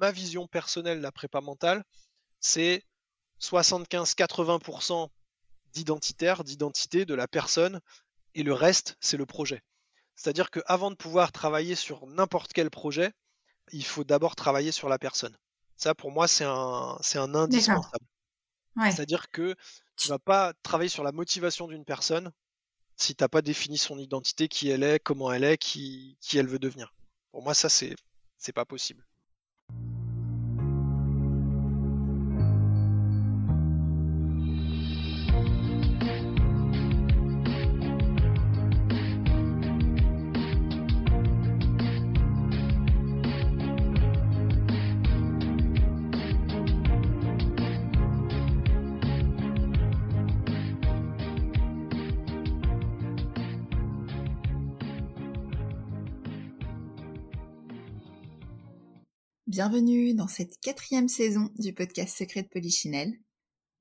ma vision personnelle de la prépa mentale, c'est 75-80% d'identitaire, d'identité de la personne, et le reste, c'est le projet. C'est-à-dire qu'avant de pouvoir travailler sur n'importe quel projet, il faut d'abord travailler sur la personne. Ça, pour moi, c'est un, c'est un indispensable. C'est-à-dire que tu vas pas travailler sur la motivation d'une personne si tu n'as pas défini son identité, qui elle est, comment elle est, qui, qui elle veut devenir. Pour moi, ça, c'est, c'est pas possible. Bienvenue dans cette quatrième saison du podcast Secret de Polichinelle.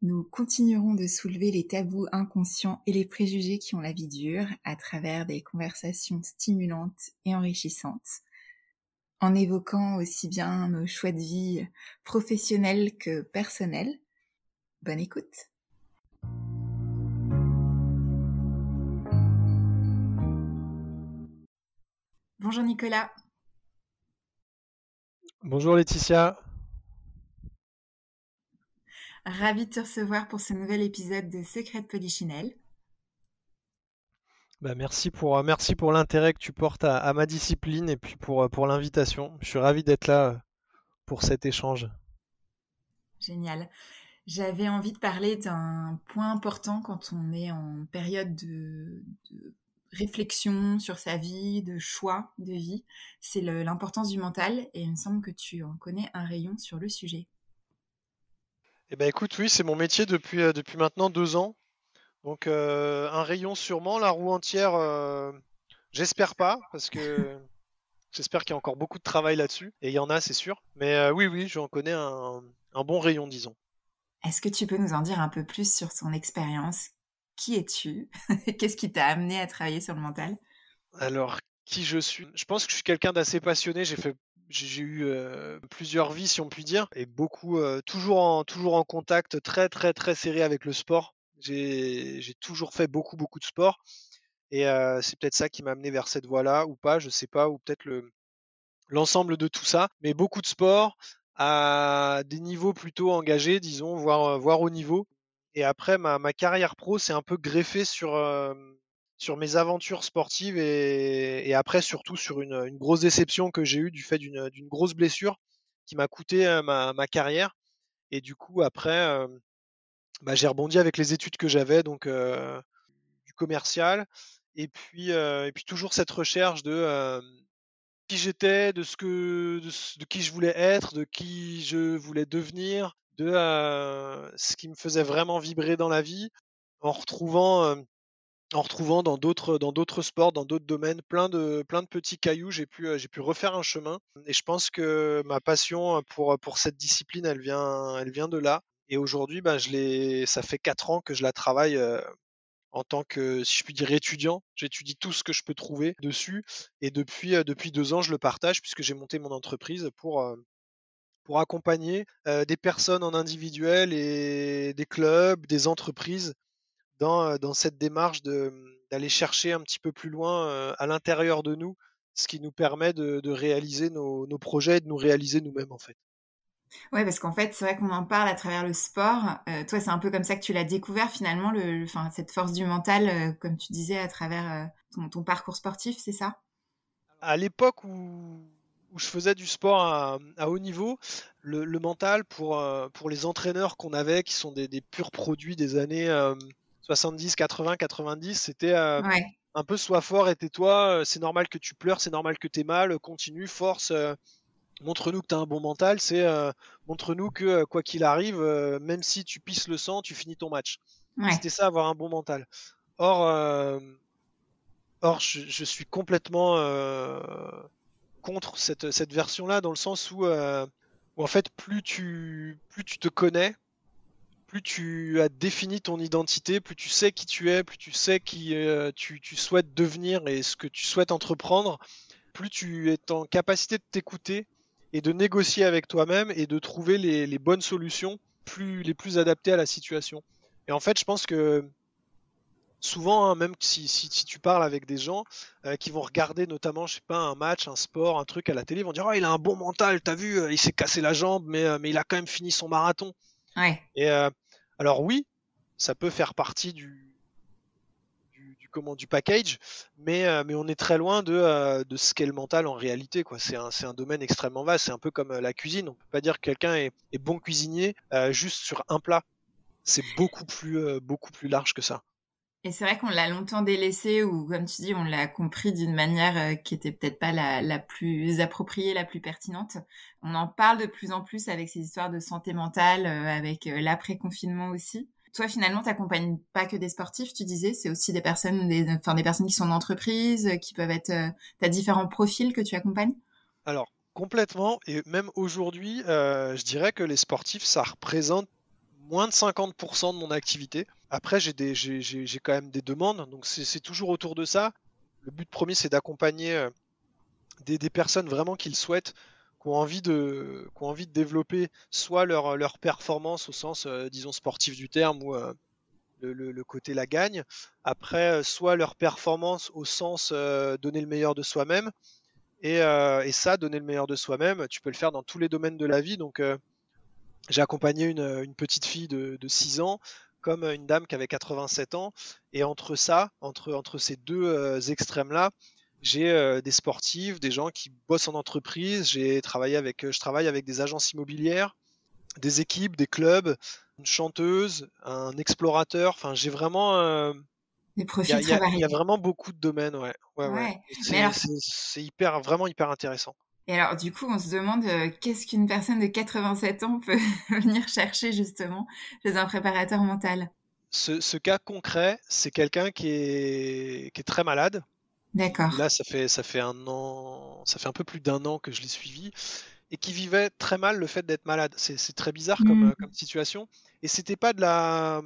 Nous continuerons de soulever les tabous inconscients et les préjugés qui ont la vie dure à travers des conversations stimulantes et enrichissantes, en évoquant aussi bien nos choix de vie professionnels que personnels. Bonne écoute. Bonjour Nicolas. Bonjour Laetitia. Ravi de te recevoir pour ce nouvel épisode de Secret de Polichinelle. Bah merci pour, euh, merci pour l'intérêt que tu portes à, ma discipline et puis pour, euh, pour l'invitation. Je suis ravi d'être là euh, pour cet échange. Génial. J'avais envie de parler d'un point important quand on est en période de réflexion sur sa vie, de choix de vie. C'est l'importance du mental et il me semble que tu en connais un rayon sur le sujet. Eh ben écoute, oui, c'est mon métier depuis, euh, depuis maintenant deux ans. Donc euh, un rayon sûrement, la roue entière, euh, j'espère pas, parce que j'espère qu'il y a encore beaucoup de travail là-dessus. Et il y en a, c'est sûr. Mais oui, oui, j'en connais un, un bon rayon, disons. Est-ce que tu peux nous en dire un peu plus sur ton expérience? Qui es-tu Qu'est-ce qui t'a amené à travailler sur le mental? Alors, qui je suis? Je pense que je suis quelqu'un d'assez passionné. J'ai fait j'ai eu euh, plusieurs vies, si on peut dire, et beaucoup, euh, toujours, en, toujours en contact très, très, très serré avec le sport. J'ai toujours fait beaucoup, beaucoup de sport. Et euh, c'est peut-être ça qui m'a amené vers cette voie-là, ou pas, je sais pas, ou peut-être le l'ensemble de tout ça. Mais beaucoup de sport à des niveaux plutôt engagés, disons, voire, voire au niveau. Et après, ma, ma carrière pro s'est un peu greffée sur, sur mes aventures sportives et, et après, surtout sur une, une, grosse déception que j'ai eue du fait d'une grosse blessure qui m'a coûté ma, ma, carrière. Et du coup, après, bah, j'ai rebondi avec les études que j'avais, donc du commercial. Et puis, et puis toujours cette recherche de qui j'étais, de ce que, de, qui je voulais être, de qui je voulais devenir, de ce qui me faisait vraiment vibrer dans la vie, en retrouvant, en retrouvant dans d'autres, dans d'autres sports, dans d'autres domaines, plein de, plein de petits cailloux. J'ai pu, j'ai pu refaire un chemin. Et je pense que ma passion pour, pour cette discipline, elle vient, elle vient de là. Et aujourd'hui, ben, je l'ai, ça fait quatre ans que je la travaille en tant que, si je puis dire, étudiant. J'étudie tout ce que je peux trouver dessus. Et depuis, depuis deux ans, je le partage puisque j'ai monté mon entreprise pour, pour accompagner des personnes en individuel et des clubs, des entreprises dans, dans cette démarche mmh, d'aller chercher un petit peu plus loin à l'intérieur de nous, ce qui nous permet de, de réaliser nos, nos, projets et de nous réaliser nous-mêmes en fait. Ouais, parce qu'en fait, c'est vrai qu'on en parle à travers le sport. Euh, toi, c'est un peu comme ça que tu l'as découvert finalement, le, enfin, cette force du mental, euh, comme tu disais, à travers euh, ton, ton, parcours sportif, c'est ça? À l'époque où où je faisais du sport à, haut niveau, le, mental pour, euh, pour les entraîneurs qu'on avait, qui sont des, purs produits des années 70, 80, 90, c'était euh, un peu sois fort et tais-toi, euh, c'est normal que tu pleures, c'est normal que tu aies mal, continue, force, montre-nous que tu as un bon mental, c'est montre-nous que quoi qu'il arrive, même si tu pisses le sang, tu finis ton match. C'était ça, avoir un bon mental. Or, or je, je, suis complètement contre cette, cette version-là, dans le sens où, euh, où, en fait, plus tu, plus tu te connais, plus tu as défini ton identité, plus tu sais qui tu es, plus tu sais qui euh, tu, tu, souhaites devenir et ce que tu souhaites entreprendre, plus tu es en capacité de t'écouter et de négocier avec toi-même et de trouver les, bonnes solutions plus, les plus adaptées à la situation. Et en fait, je pense que souvent, hein, même si, si, tu parles avec des gens euh, qui vont regarder notamment, je sais pas, un match, un sport, un truc à la télé, ils vont dire oh, il a un bon mental, t'as vu, euh, il s'est cassé la jambe, mais, euh, mais il a quand même fini son marathon. Ouais. Et alors oui, ça peut faire partie du, comment du package, mais, euh, mais on est très loin de, de ce qu'est le mental en réalité. Quoi. C'est, un, c'est un domaine extrêmement vaste. C'est un peu comme la cuisine. On peut pas dire que quelqu'un est, est bon cuisinier juste sur un plat. C'est beaucoup plus, beaucoup plus large que ça. Et c'est vrai qu'on l'a longtemps délaissé ou comme tu dis, on l'a compris d'une manière qui était peut-être pas la, la, plus appropriée, la plus pertinente. On en parle de plus en plus avec ces histoires de santé mentale, avec l'après-confinement aussi. Toi, finalement, tu n'accompagnes pas que des sportifs, tu disais, c'est aussi des personnes, des, enfin, des personnes qui sont en entreprise, euh, qui peuvent être. Euh, tu as différents profils que tu accompagnes? Alors, complètement. Et même aujourd'hui, euh, je dirais que les sportifs, ça représente moins de 50% de mon activité. Après, j'ai, quand même des demandes, donc c'est, toujours autour de ça. Le but premier, c'est d'accompagner des, des personnes vraiment souhaitent qui ont envie de, qui ont envie de développer soit leur, performance au sens, euh, disons, sportif du terme ou euh, le, le, côté la gagne. Après, euh, soit leur performance au sens donner le meilleur de soi-même. Et, et, ça, donner le meilleur de soi-même, tu peux le faire dans tous les domaines de la vie. Donc, j'ai accompagné une, une, petite fille de, de 6 ans comme une dame qui avait 87 ans. Et entre ça, entre, entre ces deux extrêmes-là, j'ai euh, des sportifs, des gens qui bossent en entreprise. J'ai travaillé avec, euh, je travaille avec des agences immobilières, des équipes, des clubs, une chanteuse, un explorateur. Enfin, j'ai vraiment. Euh, des profils Il y, a vraiment beaucoup de domaines, ouais. ouais, ouais. C'est hyper, vraiment hyper intéressant. Et alors, du coup, on se demande qu'est-ce qu'une personne de 87 ans peut venir chercher justement chez un préparateur mental? Ce, ce cas concret, c'est quelqu'un qui est, qui est très malade, D'accord. Là, ça fait, ça fait un an, ça fait un peu plus d'un an que je l'ai suivi et qui vivait très mal le fait d'être malade. C'est très bizarre comme, mmh. comme, situation. Et c'était pas de la,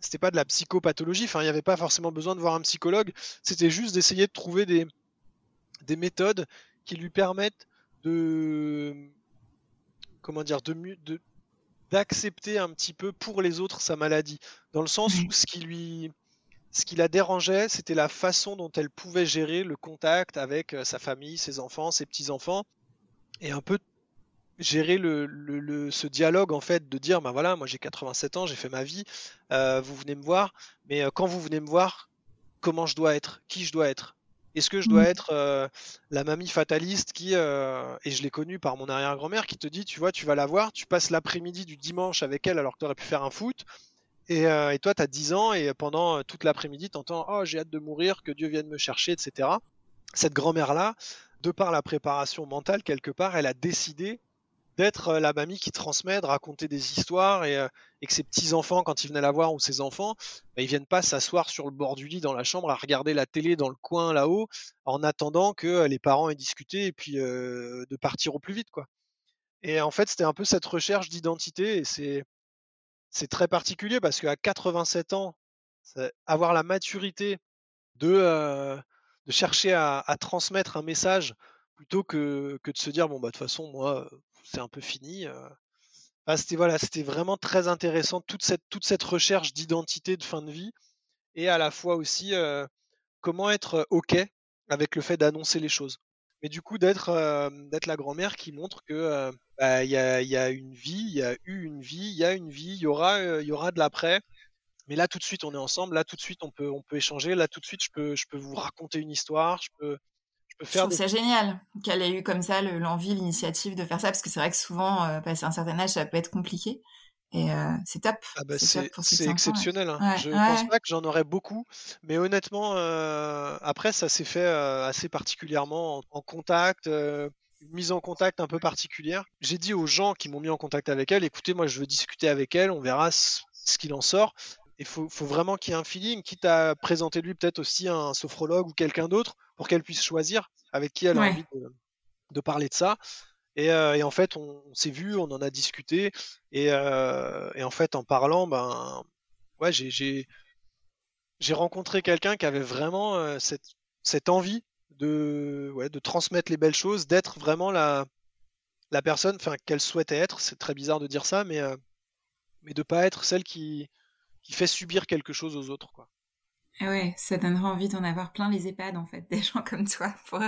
c'était pas de la psychopathologie. Enfin, il n'y avait pas forcément besoin de voir un psychologue. C'était juste d'essayer de trouver des, des méthodes qui lui permettent de, comment dire, de, de d'accepter un petit peu pour les autres sa maladie, dans le sens où ce qui lui, ce qui la dérangeait, c'était la façon dont elle pouvait gérer le contact avec euh, sa famille, ses enfants, ses petits-enfants, et un peu gérer le, ce dialogue en fait de dire ben voilà moi j'ai 87 ans j'ai fait ma vie euh, vous venez me voir mais euh, quand vous venez me voir comment je dois être qui je dois être? Est-ce que je dois mmh. être la mamie fataliste qui et je l'ai connue par mon arrière-grand-mère qui te dit tu vois tu vas la voir tu passes l'après-midi du dimanche avec elle alors que tu aurais pu faire un foot euh, et, toi, tu as 10 ans et pendant euh, toute l'après-midi, tu entends Oh, j'ai hâte de mourir, que Dieu vienne me chercher, etc. Cette grand-mère-là, de par la préparation mentale, quelque part, elle a décidé d'être euh, la mamie qui transmet, de raconter des histoires et, que ses petits-enfants, quand ils venaient la voir ou ses enfants, bah, ils viennent pas s'asseoir sur le bord du lit dans la chambre à regarder la télé dans le coin là-haut en attendant que les parents aient discuté et puis de partir au plus vite. quoi. Et en fait, c'était un peu cette recherche d'identité et c'est c'est très particulier parce qu'à 87 ans, avoir la maturité de, euh, de chercher à, transmettre un message plutôt que, que de se dire bon bah de toute façon moi c'est un peu fini. Euh. c'était voilà, c'était vraiment très intéressant toute cette toute cette recherche d'identité de fin de vie et à la fois aussi euh, comment être ok avec le fait d'annoncer les choses. Mais du coup d'être d'être la grand-mère qui montre que bah, il y, a, y, a, une vie, il y a eu une vie, il y a une vie, il y aura, euh, il y aura de l'après. Mais là, tout de suite, on est ensemble. Là, tout de suite, on peut, on peut échanger. Là, tout de suite, je peux, je peux vous raconter une histoire. Je peux, peux faire. Je trouve ça génial qu'elle ait eu comme ça l'envie, l'initiative de faire ça, parce que c'est vrai que souvent, euh, passer un certain âge, ça peut être compliqué. Et euh, c'est top. Ah bah c'est exceptionnel. Hein. je pense pas que j'en aurais beaucoup, mais honnêtement, euh, après ça s'est fait euh, assez particulièrement en, en contact, mise en contact un peu particulière. J'ai dit aux gens qui m'ont mis en contact avec elle, écoutez, moi je veux discuter avec elle, on verra ce, qu'il en sort. Il faut, vraiment qu'il y ait un feeling, quitte à présenter lui peut-être aussi un sophrologue ou quelqu'un d'autre pour qu'elle puisse choisir avec qui elle a envie de, parler de ça. Euh, et, en fait, on, s'est vu, on en a discuté, et, euh, en fait, en parlant, ben, ouais, j'ai rencontré quelqu'un qui avait vraiment euh, cette envie de, ouais, de transmettre les belles choses, d'être vraiment la, la personne, enfin qu'elle souhaitait être, c'est très bizarre de dire ça, mais mais de pas être celle qui qui fait subir quelque chose aux autres, quoi. Ah ouais, ça donnera envie d'en avoir plein les EHPAD en fait, des gens comme toi. Pour,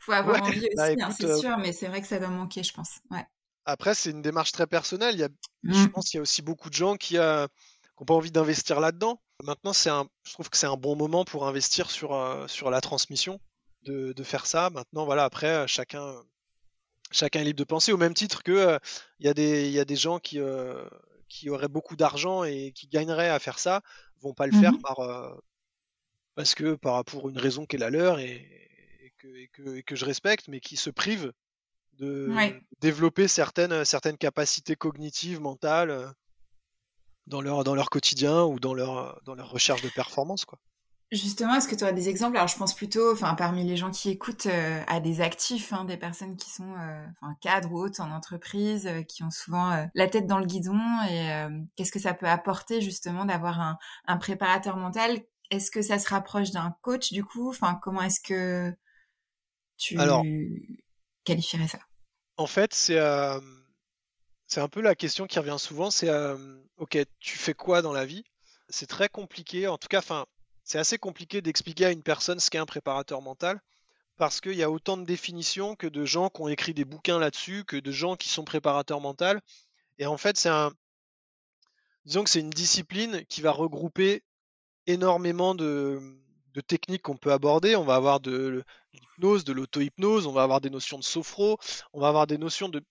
faut avoir envie bah, aussi, hein, c'est sûr, mais c'est vrai que ça doit manquer, je pense. Ouais. Après, c'est une démarche très personnelle. Il y a, Je mmh. pense qu'il y a aussi beaucoup de gens qui n'ont pas envie d'investir là-dedans. Maintenant, c'est un, je trouve que c'est un bon moment pour investir sur, sur la transmission, de, de, faire ça. Maintenant, voilà, après, chacun, chacun est libre de penser, au même titre que il y, a des, y a des gens qui, qui auraient beaucoup d'argent et qui gagneraient à faire ça, vont pas le faire mmh par, parce que par pour une raison qui est la leur et, que, que, je respecte, mais qui se privent de développer certaines, certaines capacités cognitives, mentales dans leur, dans leur quotidien ou dans leur, dans leur recherche de performance. Quoi. Justement, est-ce que tu as des exemples? Alors, je pense plutôt, enfin, parmi les gens qui écoutent, euh, à des actifs, hein, des personnes qui sont, euh, cadres ou autres en entreprise, euh, qui ont souvent la tête dans le guidon. Et qu'est-ce que ça peut apporter justement d'avoir un, un, préparateur mental Est-ce que ça se rapproche d'un coach du coup? Enfin, comment est-ce que tu qualifierais ça? En fait, c'est c'est un peu la question qui revient souvent. C'est ok, tu fais quoi dans la vie? C'est très compliqué. En tout cas, enfin c'est assez compliqué d'expliquer à une personne ce qu'est un préparateur mental parce qu'il y a autant de définitions que de gens qui ont écrit des bouquins là-dessus, que de gens qui sont préparateurs mentaux. Et en fait, c'est un. Disons que c'est une discipline qui va regrouper énormément de, techniques qu'on peut aborder. On va avoir de l'hypnose, de l'auto-hypnose, on va avoir des notions de sophro, on va avoir des notions de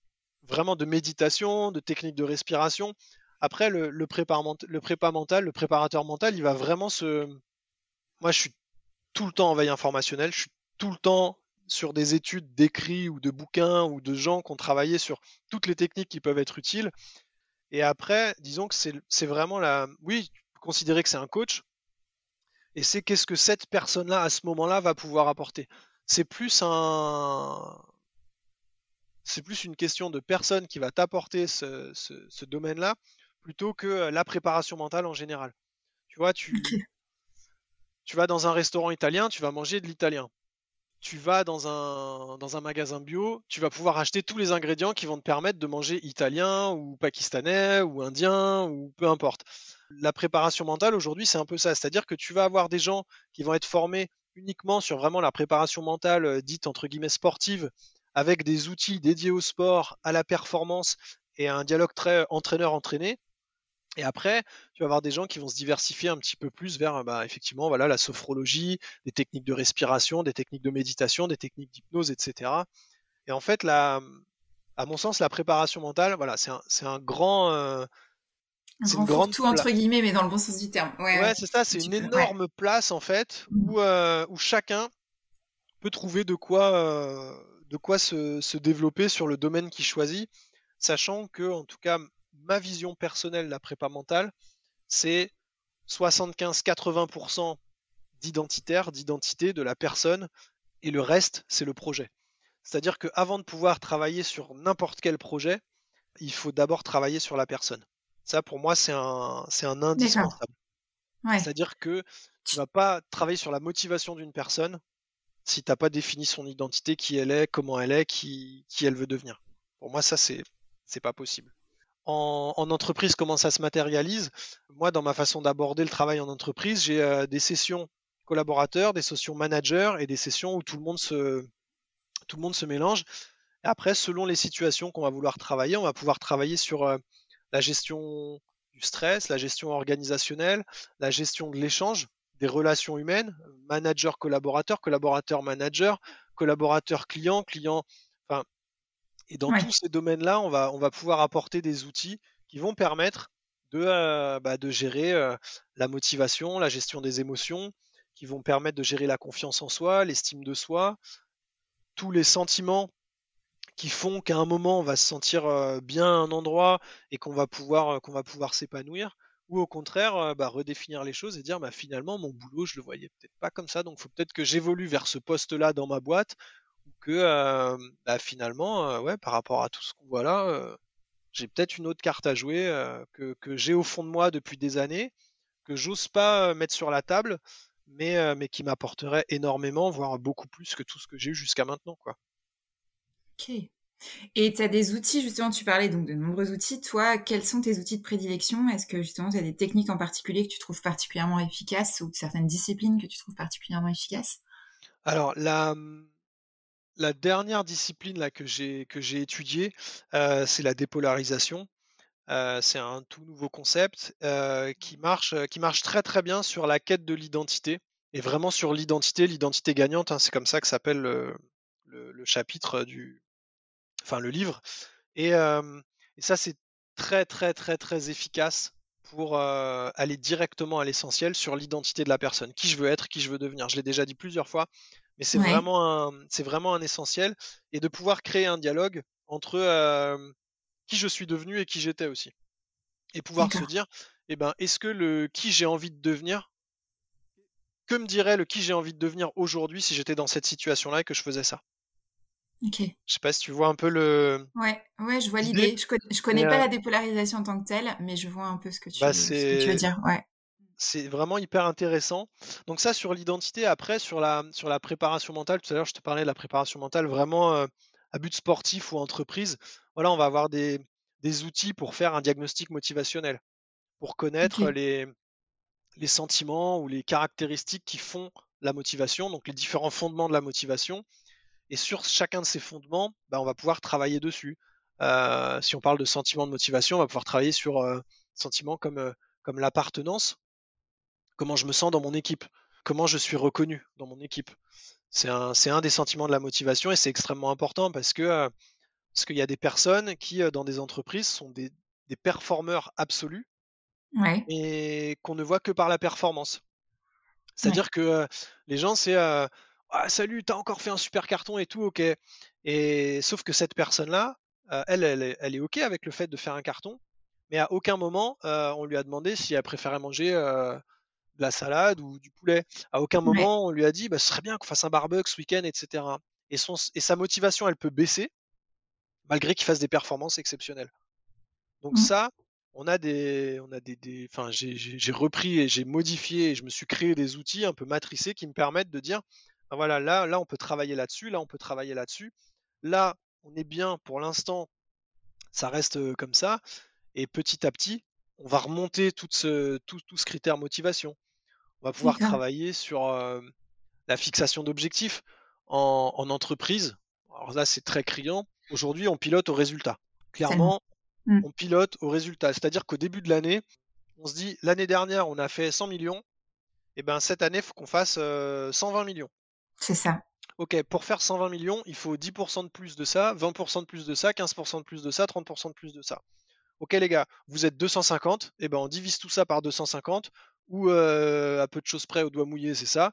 vraiment de méditation, de techniques de respiration. Après, le, prépa, le mental, le préparateur mental, il va vraiment se, moi, je suis tout le temps en veille informationnelle, je suis tout le temps sur des études d'écrits ou de bouquins ou de gens qui ont travaillé sur toutes les techniques qui peuvent être utiles. Et après, disons que c'est vraiment la. Oui, considérer que c'est un coach. Et c'est qu'est-ce que cette personne-là, à ce moment-là, va pouvoir apporter? C'est plus un. C'est plus une question de personne qui va t'apporter ce, domaine-là plutôt que la préparation mentale en général. Tu vois, tu, tu vas dans un restaurant italien, tu vas manger de l'italien. Tu vas dans un, dans un magasin bio, tu vas pouvoir acheter tous les ingrédients qui vont te permettre de manger italien ou pakistanais ou indien ou peu importe. La préparation mentale aujourd'hui, c'est un peu ça. C'est-à-dire que tu vas avoir des gens qui vont être formés uniquement sur vraiment la préparation mentale euh, dite entre guillemets sportive, avec des outils dédiés au sport, à la performance et à un dialogue très entraîneur-entraîné. Et après, tu vas avoir des gens qui vont se diversifier un petit peu plus vers, bah, effectivement, voilà, la sophrologie, des techniques de respiration, des techniques de méditation, des techniques d'hypnose, etc. Et en fait, à mon sens, la préparation mentale, voilà, c'est un, c'est un grand, euh, c'est une grande tout entre guillemets, mais dans le bon sens du terme. Ouais, ouais c'est ça, c'est une énorme place en fait où, euh, où chacun peut trouver de quoi, euh, de quoi se, se développer sur le domaine qu'il choisit, sachant que, en tout cas, ma vision personnelle de la prépa mentale, c'est 75-80% d'identitaire, d'identité de la personne, et le reste, c'est le projet. C'est-à-dire qu'avant de pouvoir travailler sur n'importe quel projet, il faut d'abord travailler sur la personne. Ça, pour moi, c'est un, c'est un indispensable. C'est-à-dire que tu vas pas travailler sur la motivation d'une personne si tu n'as pas défini son identité, qui elle est, comment elle est, qui, qui elle veut devenir. Pour moi, ça, c'est, c'est pas possible en, entreprise, comment ça se matérialise? Moi, dans ma façon d'aborder le travail en entreprise, j'ai euh, des sessions collaborateurs, des sessions managers et des sessions où tout le monde se, tout le monde se mélange. après, selon les situations qu'on va vouloir travailler, on va pouvoir travailler sur euh, la gestion du stress, la gestion organisationnelle, la gestion de l'échange, des relations humaines, manager-collaborateur, collaborateur-manager, collaborateur-client, client. Enfin, et dans tous ces domaines-là, on va, on va pouvoir apporter des outils qui vont permettre de, euh, bah, de gérer euh, la motivation, la gestion des émotions, qui vont permettre de gérer la confiance en soi, l'estime de soi, tous les sentiments qui font qu'à un moment on va se sentir euh, bien à un endroit et qu'on va pouvoir pouvoir s'épanouir ou au contraire bah, redéfinir les choses et dire bah, finalement mon boulot je le voyais peut-être pas comme ça donc faut peut-être que j'évolue vers ce poste là dans ma boîte que bah, finalement, par rapport à tout ce qu'on voit là, j'ai peut-être une autre carte à jouer que, j'ai au fond de moi depuis des années, que j'ose pas mettre sur la table, mais, mais qui m'apporterait énormément, voire beaucoup plus que tout ce que j'ai eu jusqu'à maintenant. Quoi. Ok. Et tu as des outils, justement, tu parlais donc de nombreux outils. Toi, quels sont tes outils de prédilection? Est-ce que justement tu as des techniques en particulier que tu trouves particulièrement efficaces ou certaines disciplines que tu trouves particulièrement efficaces? Alors, la, dernière discipline que j'ai étudiée, euh, c'est la dépolarisation. Euh, c'est un tout nouveau concept euh, qui, marche, qui marche très très bien sur la quête de l'identité et vraiment sur l'identité, l'identité gagnante. Hein, c'est comme ça que s'appelle le, le, chapitre du, enfin le livre. Et, ça, c'est très très très très efficace pour aller directement à l'essentiel sur l'identité de la personne, qui je veux être, qui je veux devenir? Je l'ai déjà dit plusieurs fois, mais c'est vraiment un, vraiment un essentiel et de pouvoir créer un dialogue entre qui je suis devenu et qui j'étais aussi, et pouvoir se dire, eh ben, est-ce que le qui j'ai envie de devenir, que me dirait le qui j'ai envie de devenir aujourd'hui si j'étais dans cette situation-là et que je faisais ça? Ok. Je sais pas si tu vois un peu le. Ouais, ouais, je vois l'idée. Je, connais, connais pas la dépolarisation en tant que telle, mais je vois un peu ce que tu, bah, ce que tu veux dire. Ouais. C'est vraiment hyper intéressant. Donc ça sur l'identité. Après sur la sur la préparation mentale. Tout à l'heure je te parlais de la préparation mentale vraiment euh, à but sportif ou entreprise. Voilà, on va avoir des, des outils pour faire un diagnostic motivationnel, pour connaître les les sentiments ou les caractéristiques qui font la motivation, donc les différents fondements de la motivation et sur chacun de ces fondements, bah, on va pouvoir travailler dessus. Euh, si on parle de sentiments de motivation, on va pouvoir travailler sur euh, sentiments comme, euh, comme l'appartenance, comment je me sens dans mon équipe, comment je suis reconnu dans mon équipe. C'est un, un, des sentiments de la motivation et c'est extrêmement important parce que parce qu'il y a des personnes qui, dans des entreprises, sont des, des performeurs absolus et qu'on ne voit que par la performance. C'est-à-dire que les gens, c'est ah, salut, t'as encore fait un super carton et tout, ok. Et sauf que cette personne-là, euh, elle, elle, est ok avec le fait de faire un carton, mais à aucun moment euh, on lui a demandé si elle préférait manger euh, de la salade ou du poulet. À aucun moment on lui a dit, bah, ce serait bien qu'on fasse un barbecue ce week-end, etc. Et, son, et sa motivation, elle peut baisser malgré qu'il fasse des performances exceptionnelles. Donc mmh. ça, on a des, on a des, enfin, j'ai repris et j'ai modifié et je me suis créé des outils un peu matricés qui me permettent de dire, ah, voilà, là, là, on peut travailler là-dessus, là, on peut travailler là-dessus. Là, on est bien pour l'instant, ça reste comme ça. Et petit à petit, on va remonter tout ce, tout, ce critère motivation. On va pouvoir travailler sur la fixation d'objectifs en, entreprise. Alors là, c'est très criant. Aujourd'hui, on pilote au résultat. Clairement, mmh. on pilote au résultat. C'est-à-dire qu'au début de l'année, on se dit, l'année dernière, on a fait 100 millions. Et ben cette année, il faut qu'on fasse 120 millions. C'est ça. Ok, pour faire 120 millions, il faut 10% de plus de ça, 20% de plus de ça, 15% de plus de ça, 30% de plus de ça. Ok les gars, vous êtes 250, et eh ben on divise tout ça par 250, ou euh, à peu de choses près au doigt mouillé, c'est ça.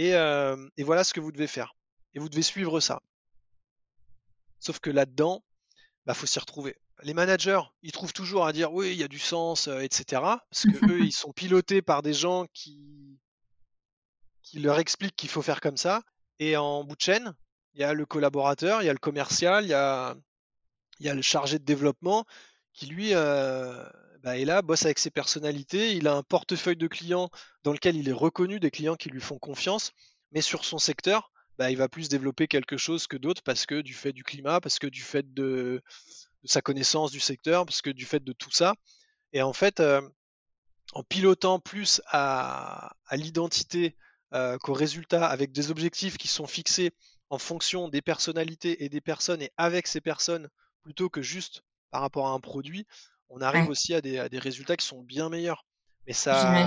Euh, et, voilà ce que vous devez faire. Et vous devez suivre ça. Sauf que là-dedans, bah faut s'y retrouver. Les managers, ils trouvent toujours à dire oui, il y a du sens, euh, etc. Parce que eux, ils sont pilotés par des gens qui qui leur explique qu'il faut faire comme ça. Et en bout de chaîne, il y a le collaborateur, il y a le commercial, il y a, le chargé de développement qui lui euh, bah, est là, bosse avec ses personnalités, il a un portefeuille de clients dans lequel il est reconnu, des clients qui lui font confiance, mais sur son secteur, bah, il va plus développer quelque chose que d'autres parce que du fait du climat, parce que du fait de, sa connaissance du secteur, parce que du fait de tout ça. Et en fait, euh, en pilotant plus à l'identité euh, qu'au résultat, avec des objectifs qui sont fixés en fonction des personnalités et des personnes et avec ces personnes, plutôt que juste par rapport à un produit, on arrive aussi à des, à des, résultats qui sont bien meilleurs. Mais ça,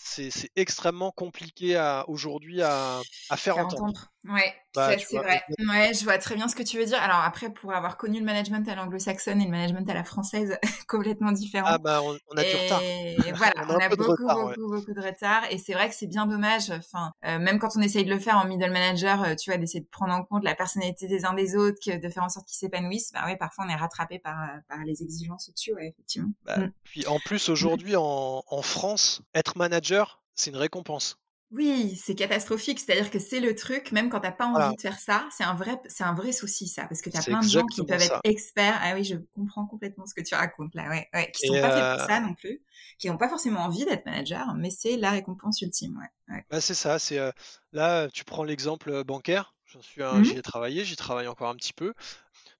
c'est extrêmement compliqué aujourd'hui à, à, faire entendre. Ouais, bah, c'est vrai. Ouais, je vois très bien ce que tu veux dire. Alors après, pour avoir connu le management à l'anglo-saxonne et le management à la française, complètement différent. Ah bah, on, a du retard. Et voilà, on a, beaucoup, beaucoup, beaucoup de retard. Et c'est vrai que c'est bien dommage. Enfin, euh, même quand on essaye de le faire en middle manager, euh, tu vois, d'essayer de prendre en compte la personnalité des uns des autres, que de faire en sorte qu'ils s'épanouissent. Bah ouais, parfois on est rattrapé par, par les exigences au-dessus, ouais, effectivement. Bah, mm. Puis en plus aujourd'hui en, en France, être manager, c'est une récompense. Oui, c'est catastrophique. C'est-à-dire que c'est le truc, même quand t'as pas envie de faire ça, c'est un vrai, c'est un vrai souci ça, parce que t'as plein de gens qui peuvent être experts. Ah oui, je comprends complètement ce que tu racontes là, ouais, ouais qui sont pas faits pour ça euh non plus, qui n'ont pas forcément envie d'être manager, mais c'est la récompense ultime, ouais. ouais. Bah c'est ça. C'est euh, là, tu prends l'exemple bancaire. J'en suis, mmh j'y ai travaillé, j'y travaille encore un petit peu.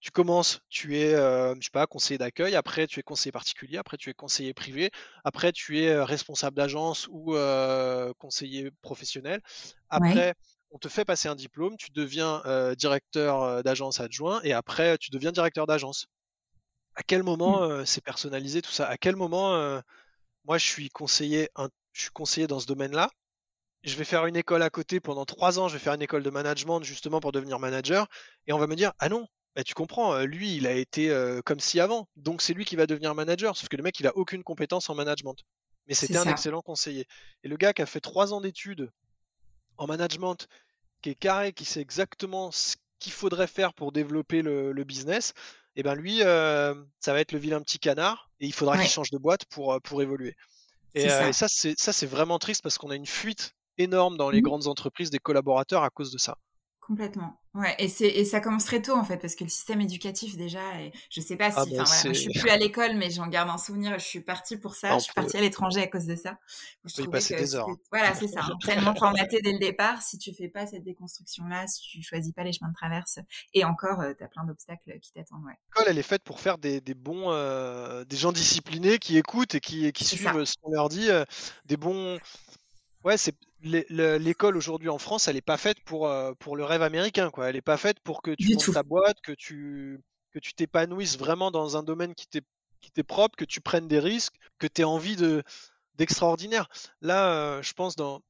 Tu commences, tu es, je sais pas, conseiller d'accueil, après tu es conseiller particulier, après tu es conseiller privé, après tu es responsable d'agence ou conseiller professionnel. Après, on te fait passer un diplôme, tu deviens directeur d'agence adjoint et après tu deviens directeur d'agence. À quel moment mmh. c'est personnalisé tout ça? À quel moment moi je suis conseiller, je suis conseiller dans ce domaine-là? Je vais faire une école à côté pendant trois ans, je vais faire une école de management justement pour devenir manager, et on va me dire ah non, bah, tu comprends, lui il a été comme si avant, donc c'est lui qui va devenir manager, sauf que le mec il a aucune compétence en management, mais c'était un excellent conseiller. Et le gars qui a fait trois ans d'études en management, qui est carré, qui sait exactement ce qu'il faudrait faire pour développer le, business, et eh ben lui, ça va être le vilain petit canard, et il faudra qu'il change de boîte pour, pour évoluer. Et, ça, et ça c'est vraiment triste parce qu'on a une fuite énorme dans les mmh. grandes entreprises des collaborateurs à cause de ça. Complètement. Ouais, et c'est et ça commence très tôt en fait parce que le système éducatif déjà, et je sais pas ah si, enfin je suis plus à l'école mais j'en garde un souvenir. Je suis partie pour ça. je suis partie à l'étranger à cause de ça. Je oui, passer des heures. Voilà, c'est ça. Hein, tellement formaté dès le départ. Si tu fais pas cette déconstruction là, si tu choisis pas les chemins de traverse, et encore, euh, tu as plein d'obstacles qui t'attendent. Ouais. L'école, elle est faite pour faire des, des bons, euh, des gens disciplinés qui écoutent et qui, qui suivent ce qu'on leur dit, euh, des bons Ouais, c'est l'école aujourd'hui en France, elle n'est pas faite pour, euh, pour le rêve américain, quoi. Elle n'est pas faite pour que tu montes ta boîte, que tu que tu t'épanouisses vraiment dans un domaine qui t'est qui t'est propre, que tu prennes des risques, que tu aies envie de d'extraordinaire. Là, euh, je pense dans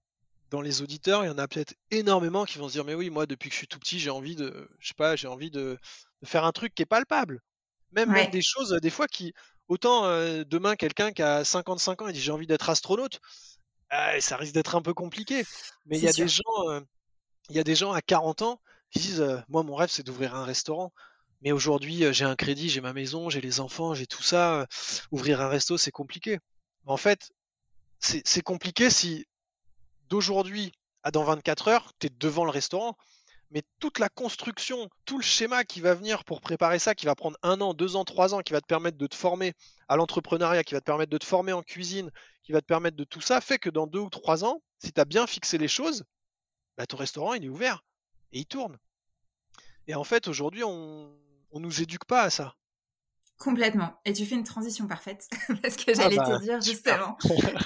dans les auditeurs, il y en a peut-être énormément qui vont se dire mais oui, moi depuis que je suis tout petit, j'ai envie de je sais pas, j'ai envie de, faire un truc qui est palpable. Même, même des choses des fois qui autant euh, demain quelqu'un qui a 55 ans et dit j'ai envie d'être astronaute, ah, ça risque d'être un peu compliqué. Mais il y a des gens, euh, il y a des gens à 40 ans qui disent, euh, moi mon rêve c'est d'ouvrir un restaurant. Mais aujourd'hui euh, j'ai un crédit, j'ai ma maison, j'ai les enfants, j'ai tout ça. ouvrir un resto c'est compliqué. En fait, c'est compliqué si d'aujourd'hui à dans 24 heures, tu es devant le restaurant mais toute la construction, tout le schéma qui va venir pour préparer ça, qui va prendre un an, deux ans, trois ans, qui va te permettre de te former à l'entrepreneuriat, qui va te permettre de te former en cuisine, qui va te permettre de tout ça, fait que dans deux ou trois ans, si tu as bien fixé les choses, bah, ton restaurant il est ouvert et il tourne. Et en fait, aujourd'hui, on, on nous éduque pas à ça. Complètement. Et tu fais une transition parfaite, parce que j'allais ah te bah, dire justement,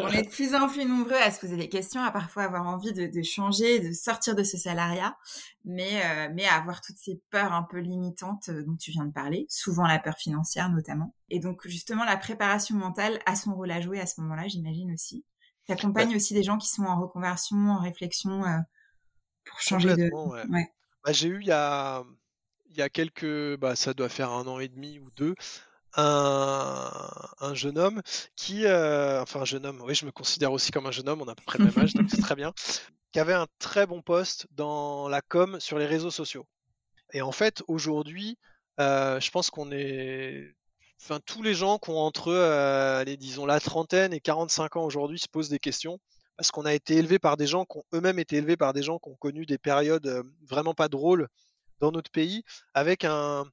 on est de plus en plus nombreux à se poser des questions, à parfois avoir envie de, de changer, de sortir de ce salariat, mais, euh, mais à avoir toutes ces peurs un peu limitantes euh, dont tu viens de parler, souvent la peur financière notamment. Et donc justement, la préparation mentale a son rôle à jouer à ce moment-là, j'imagine aussi. Tu accompagnes aussi des gens qui sont en reconversion, en réflexion euh, pour changer de... Ouais. Bah, J'ai eu il y a il y a quelques, bah, ça doit faire un an et demi ou deux, un, jeune homme qui, euh, enfin un jeune homme, oui, je me considère aussi comme un jeune homme, on a à peu près le même âge, donc c'est très bien, qui avait un très bon poste dans la com sur les réseaux sociaux. Et en fait, aujourd'hui, euh, je pense qu'on est, enfin tous les gens qui ont entre, euh, disons la trentaine et 45 ans aujourd'hui se posent des questions parce qu'on a été élevé par des gens qui ont eux-mêmes été élevés par des gens qui ont connu des périodes vraiment pas drôles dans notre pays avec un,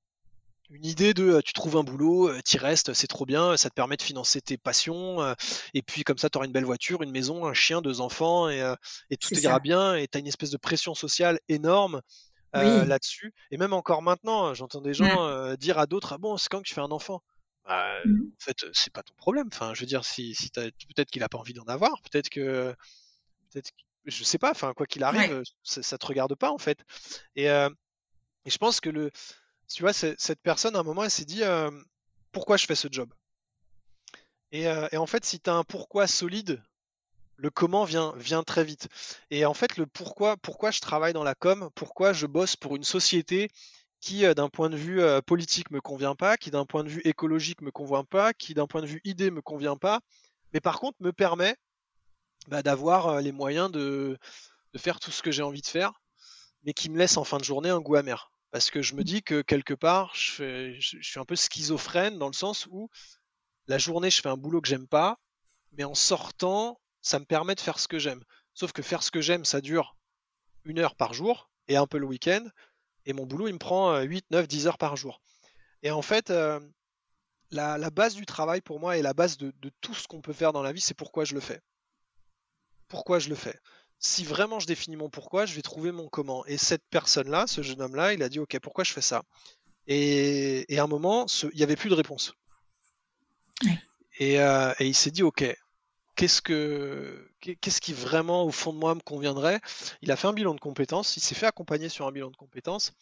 une idée de tu trouves un boulot, tu restes, c'est trop bien, ça te permet de financer tes passions, et puis comme ça tu auras une belle voiture, une maison, un chien, deux enfants, et, et tout ira bien, et tu as une espèce de pression sociale énorme là-dessus. Et même encore maintenant, j'entends des gens dire à d'autres, ah bon, c'est quand que tu fais un enfant? Bah, mmh. En fait, c'est pas ton problème. Enfin, je veux dire, si, si peut-être qu'il a pas envie d'en avoir, peut-être que, peut-être, je sais pas. Enfin, quoi qu'il arrive, ça, ça, te regarde pas en fait. Et et je pense que le, tu vois, cette personne, à un moment, elle s'est dit pourquoi je fais ce job? Et, en fait, si tu as un pourquoi solide, le comment vient, vient très vite. Et en fait, le pourquoi, pourquoi je travaille dans la com, pourquoi je bosse pour une société qui, d'un point de vue politique, me convient pas, qui, d'un point de vue écologique, me convient pas, qui, d'un point de vue idée, me convient pas, mais par contre, me permet bah, d'avoir les moyens de faire tout ce que j'ai envie de faire mais qui me laisse en fin de journée un goût amer. Parce que je me mmh. dis que quelque part, je, suis un peu schizophrène dans le sens où la journée, je fais un boulot que j'aime pas, mais en sortant, ça me permet de faire ce que j'aime. Sauf que faire ce que j'aime, ça dure une heure par jour et un peu le week-end. Et mon boulot, il me prend 8, 9, 10 heures par jour. Et en fait, euh, la, base du travail pour moi et la base de tout ce qu'on peut faire dans la vie, c'est pourquoi je le fais. Pourquoi je le fais si vraiment je définis mon pourquoi, je vais trouver mon comment. Et cette personne-là, ce jeune homme-là, il a dit, OK, pourquoi je fais ça? Et, à un moment, il n'y avait plus de réponse. Et, et, il s'est dit, ok, qu'est-ce que qu'est-ce qui vraiment au fond de moi me conviendrait? Il a fait un bilan de compétences, il s'est fait accompagner sur un bilan de compétences.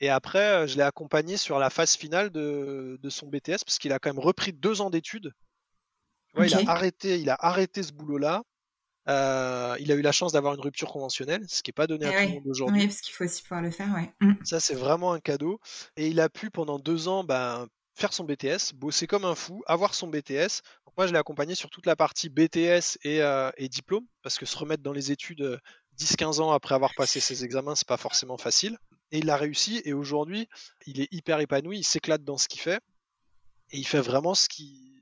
Et après, euh, je l'ai accompagné sur la phase finale de, son BTS parce qu'il a quand même repris deux ans d'études. il, a arrêté, il a arrêté ce boulot-là. Euh, il a eu la chance d'avoir une rupture conventionnelle, ce qui n'est pas donné à eh tout le monde aujourd'hui. Oui, parce qu'il faut aussi pouvoir le faire, ouais. Mm. Ça, c'est vraiment un cadeau. Et il a pu pendant deux ans ben, faire son BTS, bosser comme un fou, avoir son BTS. moi, je l'ai accompagné sur toute la partie BTS euh, et, diplôme, parce que se remettre dans les études 10-15 euh, ans après avoir passé ses examens, c'est pas forcément facile. Et il a réussi, et aujourd'hui, il est hyper épanoui, il s'éclate dans ce qu'il fait, et il fait vraiment ce qui.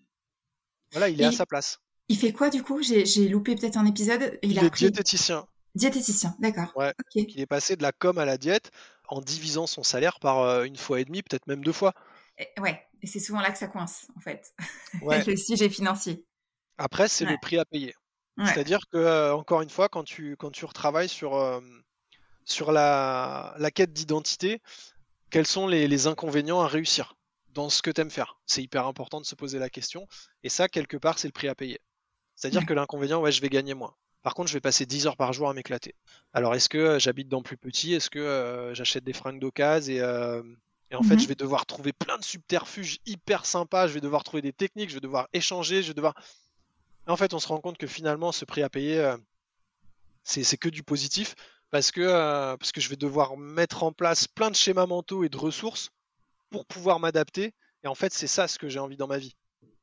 Voilà, il est à sa place. Il fait quoi du coup? J'ai loupé peut-être un épisode. Il, est diététicien. Diététicien, d'accord. Ouais. Il est passé de la com à la diète en divisant son salaire par euh, une fois et demie, peut-être même deux fois. Et, ouais, et c'est souvent là que ça coince, en fait, ouais. le sujet financier. Après, c'est le prix à payer. C'est-à-dire que, euh, encore une fois, quand tu, quand tu retravailles sur, euh, sur la, la quête d'identité, quels sont les, les, inconvénients à réussir dans ce que tu aimes faire? C'est hyper important de se poser la question. Et ça, quelque part, c'est le prix à payer. C'est-à-dire que l'inconvénient, ouais, je vais gagner moins. Par contre, je vais passer 10 heures par jour à m'éclater. Alors, est-ce que euh, j'habite dans plus petit Est-ce que j'achète des fringues d'occasion et, et en fait, je mhm. vais devoir trouver plein de subterfuges hyper sympas, je vais devoir trouver des techniques, je vais devoir échanger, je vais devoir. en fait, on se rend compte que finalement, ce prix à payer, euh, c'est que du positif parce que, euh, parce que je vais devoir mettre en place plein de schémas mentaux et de ressources pour pouvoir m'adapter. Et en fait, c'est ça ce que j'ai envie dans ma vie.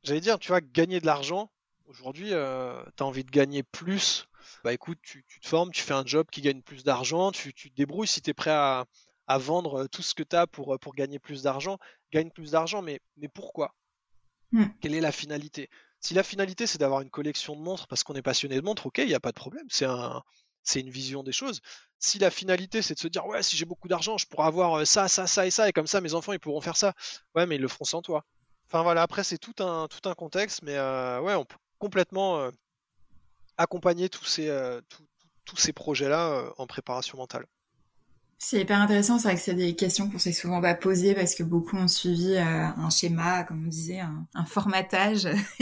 J'allais dire, tu vois, gagner de l'argent. Aujourd'hui, euh, tu as envie de gagner plus. Bah écoute, tu, te formes, tu fais un job qui gagne plus d'argent, tu, tu te débrouilles si tu es prêt à, à vendre tout ce que tu as pour, pour gagner plus d'argent, gagne plus d'argent, mais, mais pourquoi? Mmh. Quelle est la finalité? Si la finalité c'est d'avoir une collection de montres parce qu'on est passionné de montres, ok, il n'y a pas de problème, c'est un, c'est une vision des choses. Si la finalité c'est de se dire ouais, si j'ai beaucoup d'argent, je pourrais avoir ça, ça, ça et ça, et comme ça mes enfants ils pourront faire ça, ouais, mais ils le feront sans toi. Enfin voilà, après c'est tout un, tout un contexte, mais ouais, on peut complètement accompagner tous ces, tous ces projets-là en préparation mentale. C'est hyper intéressant, c'est vrai que c'est des questions qu'on s'est souvent pas posées parce que beaucoup ont suivi euh, un schéma, comme on disait, un, formatage.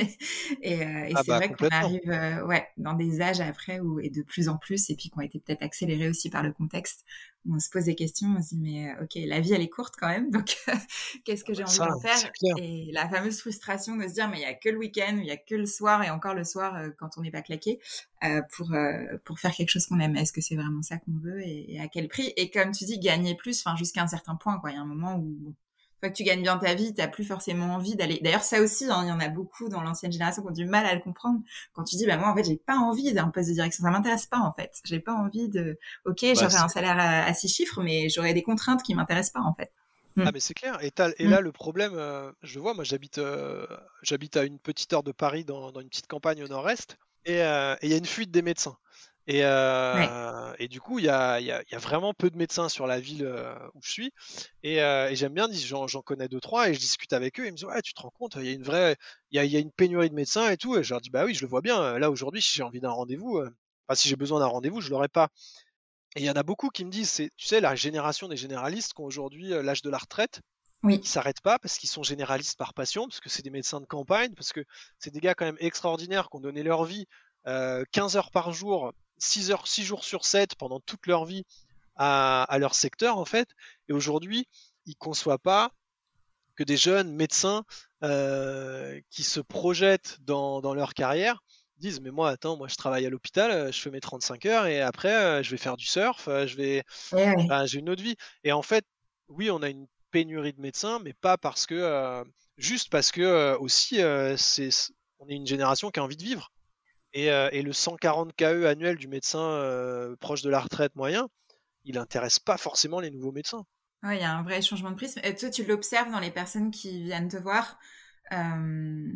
et, euh, et ah c'est bah, vrai qu'on arrive euh, ouais, dans des âges après où, et de plus en plus, et puis qui ont été peut-être accélérés aussi par le contexte, on se pose des questions, on se dit mais euh, ok, la vie elle est courte quand même, donc qu'est-ce que j'ai envie d'en faire? Et la fameuse frustration de se dire mais il y a que le week-end, il y a que le soir et encore le soir euh, quand on n'est pas claqué euh, pour pour faire quelque chose qu'on aime. Est-ce que c'est vraiment ça qu'on veut et, à quel prix? Et comme tu dis, gagner plus, enfin jusqu'à un certain point quoi. Il y a un moment où fois que tu gagnes bien ta vie, tu plus forcément envie d'aller. D'ailleurs, ça aussi, hein, il y en a beaucoup dans l'ancienne génération qui ont du mal à le comprendre. Quand tu dis, bah moi, en fait, j'ai pas envie d'un poste de direction, ça m'intéresse pas, en fait. J'ai pas envie de. Ok, j'aurais un salaire à, six chiffres, mais j'aurais des contraintes qui m'intéressent pas, en fait. Hmm. Ah mais c'est clair. Et, et hmm. là le problème, euh, je vois, moi j'habite, euh, j'habite à une petite heure de Paris dans, une petite campagne au nord-est, euh, et il y a une fuite des médecins. Et, euh, et, du coup, il y a, y, a, y a, vraiment peu de médecins sur la ville euh, où je suis. Et, euh, et j'aime bien, j'en connais deux, trois, et je discute avec eux. Ils me disent Ouais, tu te rends compte, il y a une vraie. Il y a, y a, une pénurie de médecins et tout. Et je leur dis Bah oui, je le vois bien. Là, aujourd'hui, si j'ai envie d'un rendez-vous, enfin, si j'ai besoin d'un rendez-vous, je l'aurai pas. Et il y en a beaucoup qui me disent c'est, Tu sais, la génération des généralistes qui ont aujourd'hui l'âge de la retraite. Oui. Ils s'arrêtent pas parce qu'ils sont généralistes par passion, parce que c'est des médecins de campagne, parce que c'est des gars quand même extraordinaires qui ont donné leur vie 15 heures par jour 6 heures, 6 jours sur 7 pendant toute leur vie à, leur secteur en fait. Et aujourd'hui, ils ne conçoivent pas que des jeunes médecins euh, qui se projettent dans, leur carrière disent mais moi attends moi je travaille à l'hôpital euh, je fais mes 35 heures et après euh, je vais faire du surf je vais j'ai une autre vie. Et en fait oui on a une pénurie de médecins mais pas parce que juste parce que aussi c'est on est une génération qui a envie de vivre euh, et, le 140 KE annuel du médecin euh, proche de la retraite moyen, il n'intéresse pas forcément les nouveaux médecins. Oui, il y a un vrai changement de prisme. Et toi, tu l'observes dans les personnes qui viennent te voir euh,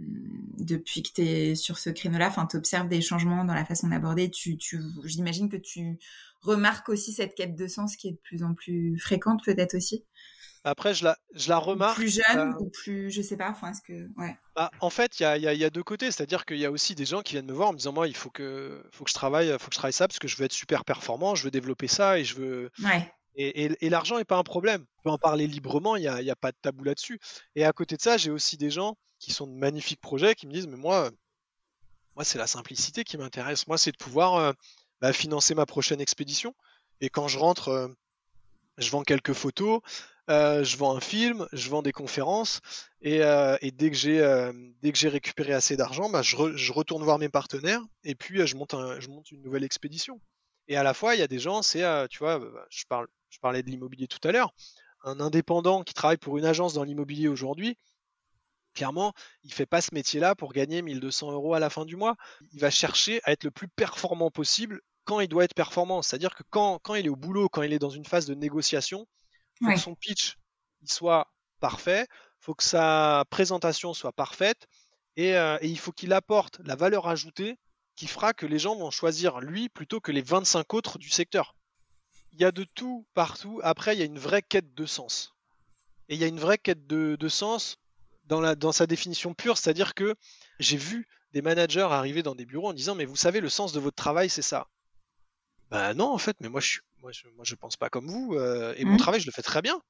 depuis que tu es sur ce créneau-là? Enfin, tu observes des changements dans la façon d'aborder? Tu, tu, J'imagine que tu remarques aussi cette quête de sens qui est de plus en plus fréquente, peut-être aussi? Après, je la, je la remarque. Plus jeune euh, ou plus, je sais pas. Enfin, est-ce que, ouais. Bah, en fait, il y a, y, a, y a, deux côtés. C'est-à-dire qu'il y a aussi des gens qui viennent me voir en me disant moi, il faut que, faut que je travaille, faut que je travaille ça parce que je veux être super performant, je veux développer ça et je veux. Ouais. Et, l'argent n'est pas un problème. On peut en parler librement, il n'y a, a, pas de tabou là-dessus. Et à côté de ça, j'ai aussi des gens qui sont de magnifiques projets qui me disent, mais moi, moi c'est la simplicité qui m'intéresse. Moi, c'est de pouvoir euh, bah, financer ma prochaine expédition. Et quand je rentre, euh, je vends quelques photos, euh, je vends un film, je vends des conférences, et, dès que j'ai récupéré assez d'argent, bah, je, retourne voir mes partenaires et puis je monte une nouvelle expédition. Et à la fois, il y a des gens, c'est, tu vois, bah, je parle je parlais de l'immobilier tout à l'heure, un indépendant qui travaille pour une agence dans l'immobilier aujourd'hui, clairement, il ne fait pas ce métier-là pour gagner 1200 euros à la fin du mois. Il va chercher à être le plus performant possible quand il doit être performant. C'est-à-dire que quand, il est au boulot, quand il est dans une phase de négociation, il faut que son pitch il soit parfait, il faut que sa présentation soit parfaite et, euh, et il faut qu'il apporte la valeur ajoutée qui fera que les gens vont choisir lui plutôt que les 25 autres du secteur il y a de tout partout. Après, il y a une vraie quête de sens. Et il y a une vraie quête de, sens dans, la, dans sa définition pure, c'est-à-dire que j'ai vu des managers arriver dans des bureaux en disant mais vous savez le sens de votre travail c'est ça. Ben non en fait mais moi je moi je, pense pas comme vous euh, et mon mmh. travail je le fais très bien.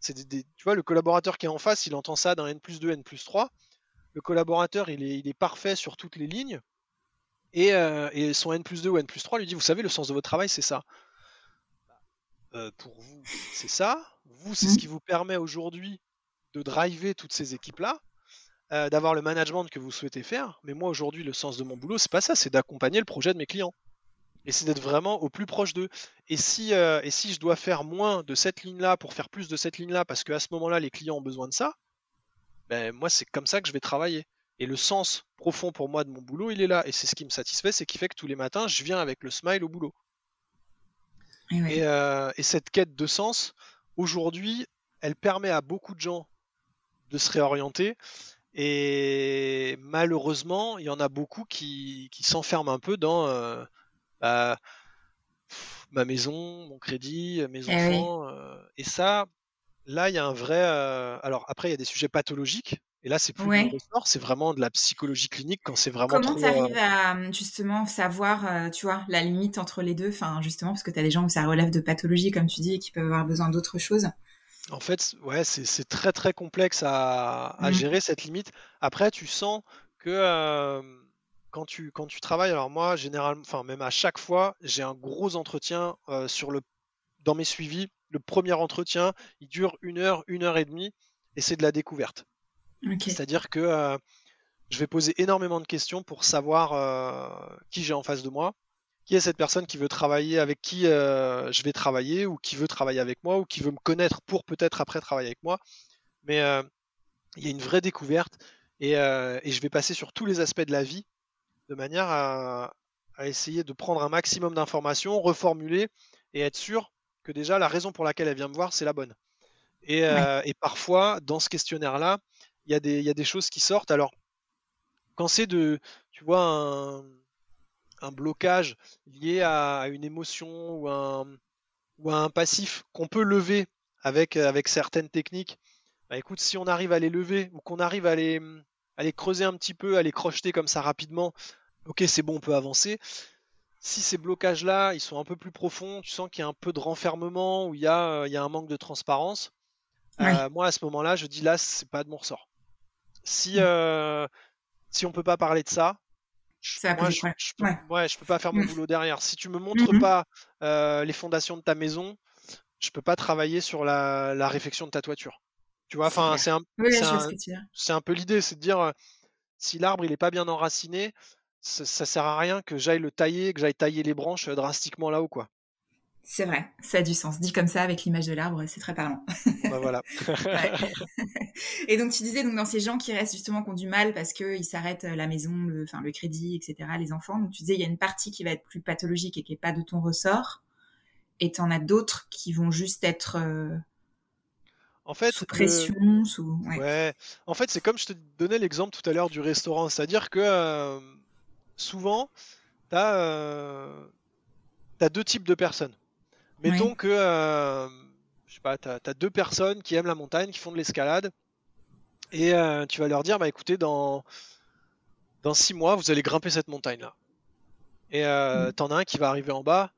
C'est des, tu vois le collaborateur qui est en face il entend ça d'un n plus 2 n plus 3. Le collaborateur il est, il est parfait sur toutes les lignes et, euh, et son n plus 2 ou n plus 3 lui dit vous savez le sens de votre travail c'est ça. Euh, pour vous, c'est ça. Vous, c'est ce mmh. qui vous permet aujourd'hui de driver toutes ces équipes-là, euh, d'avoir le management que vous souhaitez faire. Mais moi, aujourd'hui, le sens de mon boulot, c'est pas ça, c'est d'accompagner le projet de mes clients. Et c'est d'être vraiment au plus proche d'eux. Et si, euh, et si je dois faire moins de cette ligne-là pour faire plus de cette ligne-là, parce qu'à ce moment-là, les clients ont besoin de ça, ben, moi, c'est comme ça que je vais travailler. Et le sens profond pour moi de mon boulot, il est là. Et c'est ce qui me satisfait, c'est qui fait que tous les matins, je viens avec le smile au boulot. Euh, et, cette quête de sens, aujourd'hui, elle permet à beaucoup de gens de se réorienter. Et malheureusement, il y en a beaucoup qui, s'enferment un peu dans euh, bah, ma maison, mon crédit, mes eh enfants. Euh, et ça, là, il y a un vrai. alors après, il y a des sujets pathologiques et là, c'est plus du ressort, c'est vraiment de la psychologie clinique quand c'est vraiment. Comment tu arrives euh à justement savoir, euh, tu vois, la limite entre les deux? Enfin, justement, parce que tu as des gens où ça relève de pathologie, comme tu dis, et qui peuvent avoir besoin d'autres choses. En fait, ouais, c'est très très complexe à, mmh. gérer cette limite. Après, tu sens que euh, quand, tu, quand tu travailles, alors moi, généralement, enfin, même à chaque fois, j'ai un gros entretien sur le, dans mes suivis. Le premier entretien, il dure une heure, une heure et demie, et c'est de la découverte. C'est-à-dire que euh, je vais poser énormément de questions pour savoir euh, qui j'ai en face de moi, qui est cette personne qui veut travailler, avec qui euh, je vais travailler, ou qui veut travailler avec moi, ou qui veut me connaître pour peut-être après travailler avec moi. Mais il y a une vraie découverte et, je vais passer sur tous les aspects de la vie de manière à, essayer de prendre un maximum d'informations, reformuler et être sûr que déjà la raison pour laquelle elle vient me voir, c'est la bonne. et parfois, dans ce questionnaire-là, il y, a des, y a des choses qui sortent. Alors, quand c'est de, tu vois, un, un blocage lié à, une émotion ou un, ou à un passif qu'on peut lever avec, avec certaines techniques, bah écoute, si on arrive à les lever ou qu'on arrive à les, à les creuser un petit peu, à les crocheter comme ça rapidement, ok, c'est bon, on peut avancer. Si ces blocages-là, ils sont un peu plus profonds, tu sens qu'il y a un peu de renfermement ou il y a, il y a un manque de transparence, euh, moi à ce moment-là, je dis là, c'est pas de mon ressort. Si, mmh. euh, si on peut pas parler de ça, moi, je, peux, ouais. je peux pas faire mon mmh. boulot derrière. Si tu me montres mmh pas euh, les fondations de ta maison, je peux pas travailler sur la, la réfection de ta toiture. Tu vois, enfin, c'est un, c'est un, peu l'idée, c'est de dire euh, si l'arbre il est pas bien enraciné, ça, ça sert à rien que j'aille le tailler, que j'aille tailler les branches drastiquement là-haut, quoi. C'est vrai, ça a du sens. Dit comme ça, avec l'image de l'arbre, c'est très parlant. Bah voilà. Et donc, tu disais, donc, dans ces gens qui restent justement, qui ont du mal parce qu'ils s'arrêtent euh, la maison, le, enfin, le crédit, etc., les enfants. Donc, tu disais, il y a une partie qui va être plus pathologique et qui n'est pas de ton ressort. Et tu en as d'autres qui vont juste être euh, en fait, sous pression. Sous... Ouais. En fait, c'est comme je te donnais l'exemple tout à l'heure du restaurant. C'est-à-dire que euh, souvent, tu as, as deux types de personnes Mettons que, euh, je sais pas, tu as, deux personnes qui aiment la montagne, qui font de l'escalade, et euh, tu vas leur dire, bah écoutez, dans, dans six mois, vous allez grimper cette montagne-là. Et euh, mm. t'en as un qui va arriver en bas,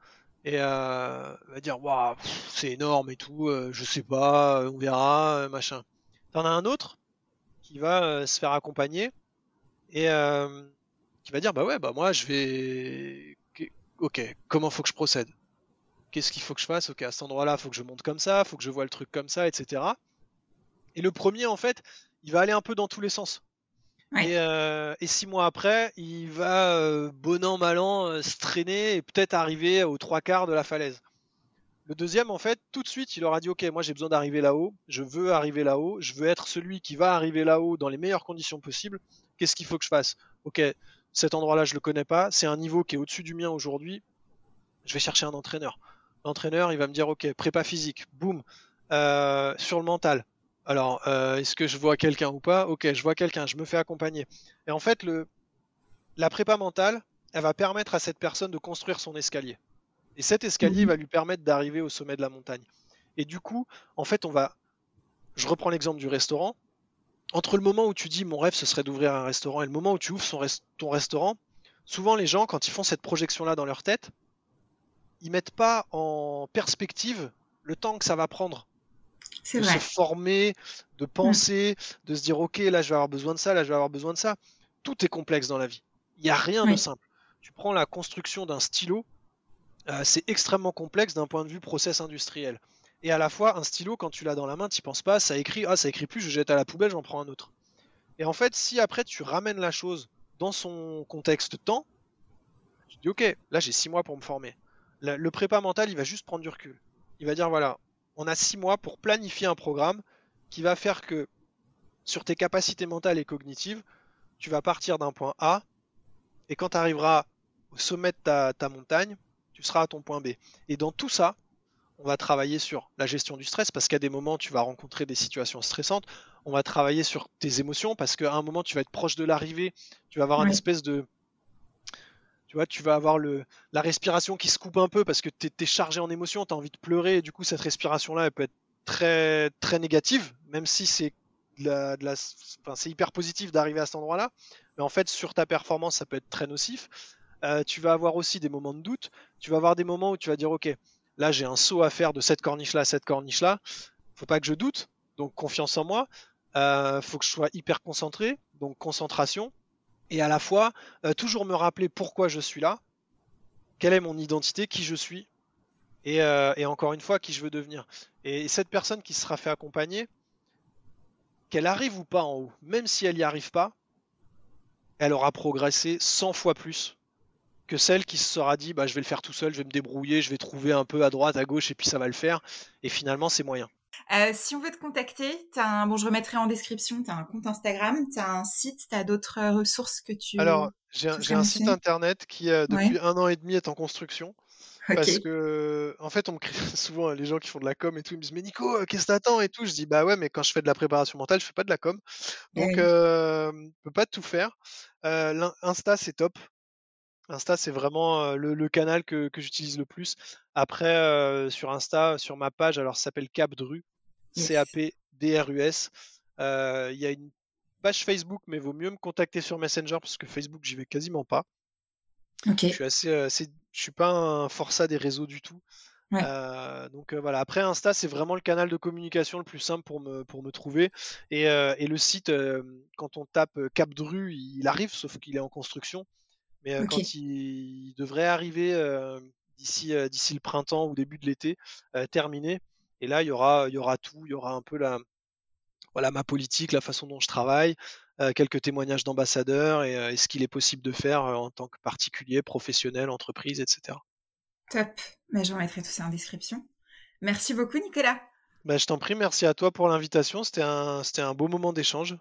et euh, va dire waouh c'est énorme et tout, euh, je sais pas, on verra, euh, machin. T'en as un autre qui va se faire accompagner et qui va dire bah ouais bah moi je vais ok comment faut que je procède? Qu'est-ce qu'il faut que je fasse? Ok à cet endroit là faut que je monte comme ça faut que je vois le truc comme ça etc et le premier en fait il va aller un peu dans tous les sens. Euh, et, six mois après, il va, euh, bon an, mal an, euh, se traîner et peut-être arriver aux trois quarts de la falaise. Le deuxième, en fait, tout de suite, il leur a dit, OK, moi j'ai besoin d'arriver là-haut, je veux arriver là-haut, je veux être celui qui va arriver là-haut dans les meilleures conditions possibles. Qu'est-ce qu'il faut que je fasse? OK, cet endroit-là, je le connais pas, c'est un niveau qui est au-dessus du mien aujourd'hui, je vais chercher un entraîneur. L'entraîneur, il va me dire, OK, prépa physique, boum, sur le mental, alors, euh, est-ce que je vois quelqu'un ou pas? Ok, je vois quelqu'un, je me fais accompagner. Et en fait, le, la prépa mentale, elle va permettre à cette personne de construire son escalier. Et cet escalier mhm. va lui permettre d'arriver au sommet de la montagne. Et du coup, en fait, on va. Je reprends l'exemple du restaurant. Entre le moment où tu dis mon rêve ce serait d'ouvrir un restaurant et le moment où tu ouvres ton restaurant, souvent les gens, quand ils font cette projection-là dans leur tête, ils mettent pas en perspective le temps que ça va prendre de se former, de penser, de se dire ok là je vais avoir besoin de ça, là je vais avoir besoin de ça. Tout est complexe dans la vie. Il n'y a rien de simple. Tu prends la construction d'un stylo, euh, c'est extrêmement complexe d'un point de vue process industriel. Et à la fois, un stylo, quand tu l'as dans la main, tu penses pas, ça écrit, ah ça écrit plus, je jette à la poubelle, j'en prends un autre. Et en fait, si après tu ramènes la chose dans son contexte temps, tu dis ok, là j'ai six mois pour me former. le prépa mental, il va juste prendre du recul. Il va dire voilà, on a six mois pour planifier un programme qui va faire que sur tes capacités mentales et cognitives, tu vas partir d'un point A et quand tu arriveras au sommet de ta, montagne, tu seras à ton point B. Et dans tout ça, on va travailler sur la gestion du stress parce qu'à des moments tu vas rencontrer des situations stressantes. On va travailler sur tes émotions parce qu'à un moment tu vas être proche de l'arrivée, tu vas avoir une espèce de tu vois, tu vas avoir le, la respiration qui se coupe un peu parce que tu es, chargé en émotion, tu as envie de pleurer, et du coup, cette respiration-là, elle peut être très, très négative, même si c'est de la, c'est hyper positif d'arriver à cet endroit-là. Mais en fait, sur ta performance, ça peut être très nocif. Euh, tu vas avoir aussi des moments de doute. Tu vas avoir des moments où tu vas dire, OK, là, j'ai un saut à faire de cette corniche-là à cette corniche-là. Faut pas que je doute. Donc, confiance en moi. Euh, faut que je sois hyper concentré. Donc, concentration et à la fois euh, toujours me rappeler pourquoi je suis là, quelle est mon identité, qui je suis, et, euh, encore une fois, qui je veux devenir. Et cette personne qui sera fait accompagner, qu'elle arrive ou pas en haut, même si elle n'y arrive pas, elle aura progressé 100 fois plus que celle qui se sera dit bah, je vais le faire tout seul, je vais me débrouiller, je vais trouver un peu à droite, à gauche, et puis ça va le faire. Et finalement, c'est moyen. Euh, si on veut te contacter, as un... bon, je remettrai en description, tu as un compte Instagram, tu as un site, tu as d'autres euh, ressources que tu... Alors, j'ai un, site internet qui, euh, depuis un an et demi, est en construction. Parce que, en fait, on me crie souvent les gens qui font de la com et tout, ils me disent Mais Nico, qu'est-ce que t'attends et tout? Je dis Bah ouais, mais quand je fais de la préparation mentale, je fais pas de la com. Eh Donc, je peux pas tout faire. Insta, c'est top. Insta, c'est vraiment le, canal que, j'utilise le plus. Après, sur Insta, sur ma page, alors ça s'appelle Capdru, C-A-P-D-R-U-S. Il y a une page Facebook, mais vaut mieux me contacter sur Messenger parce que Facebook, j'y vais quasiment pas. Je suis assez, je suis pas un forçat des réseaux du tout. donc voilà. Après Insta, c'est vraiment le canal de communication le plus simple pour me pour me trouver. Et, et le site, quand on tape Capdru, il arrive, sauf qu'il est en construction. Mais quand il, devrait arriver d'ici d'ici le printemps ou début de l'été, terminé. Et là, il y aura il y aura tout, il y aura un peu la voilà ma politique, la façon dont je travaille, quelques témoignages d'ambassadeurs et, ce qu'il est possible de faire en tant que particulier, professionnel, entreprise, etc. Top. Mais bah, je remettrai tout ça en description. Merci beaucoup, Nicolas. Bah, je t'en prie, merci à toi pour l'invitation. C'était un, c'était un beau moment d'échange.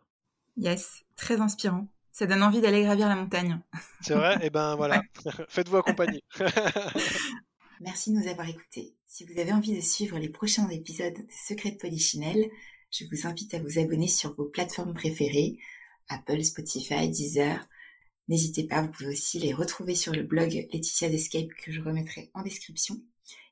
Yes, très inspirant ça donne envie d'aller gravir la montagne. C'est vrai? Et eh ben voilà, faites-vous accompagner. Merci de nous avoir écoutés. Si vous avez envie de suivre les prochains épisodes des Secrets de Polichinelle, je vous invite à vous abonner sur vos plateformes préférées, Apple, Spotify, Deezer. N'hésitez pas, vous pouvez aussi les retrouver sur le blog Laetitia Escape que je remettrai en description.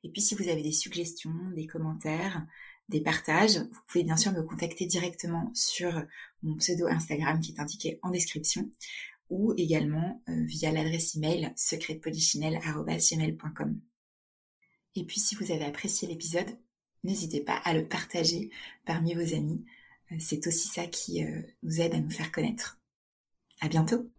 Et puis si vous avez des suggestions, des commentaires, des partages, vous pouvez bien sûr me contacter directement sur mon pseudo Instagram qui est indiqué en description ou également euh, via l'adresse email secretpolichinelle.com. Et puis si vous avez apprécié l'épisode, n'hésitez pas à le partager parmi vos amis. Euh, c'est aussi ça qui euh, nous aide à nous faire connaître. À bientôt!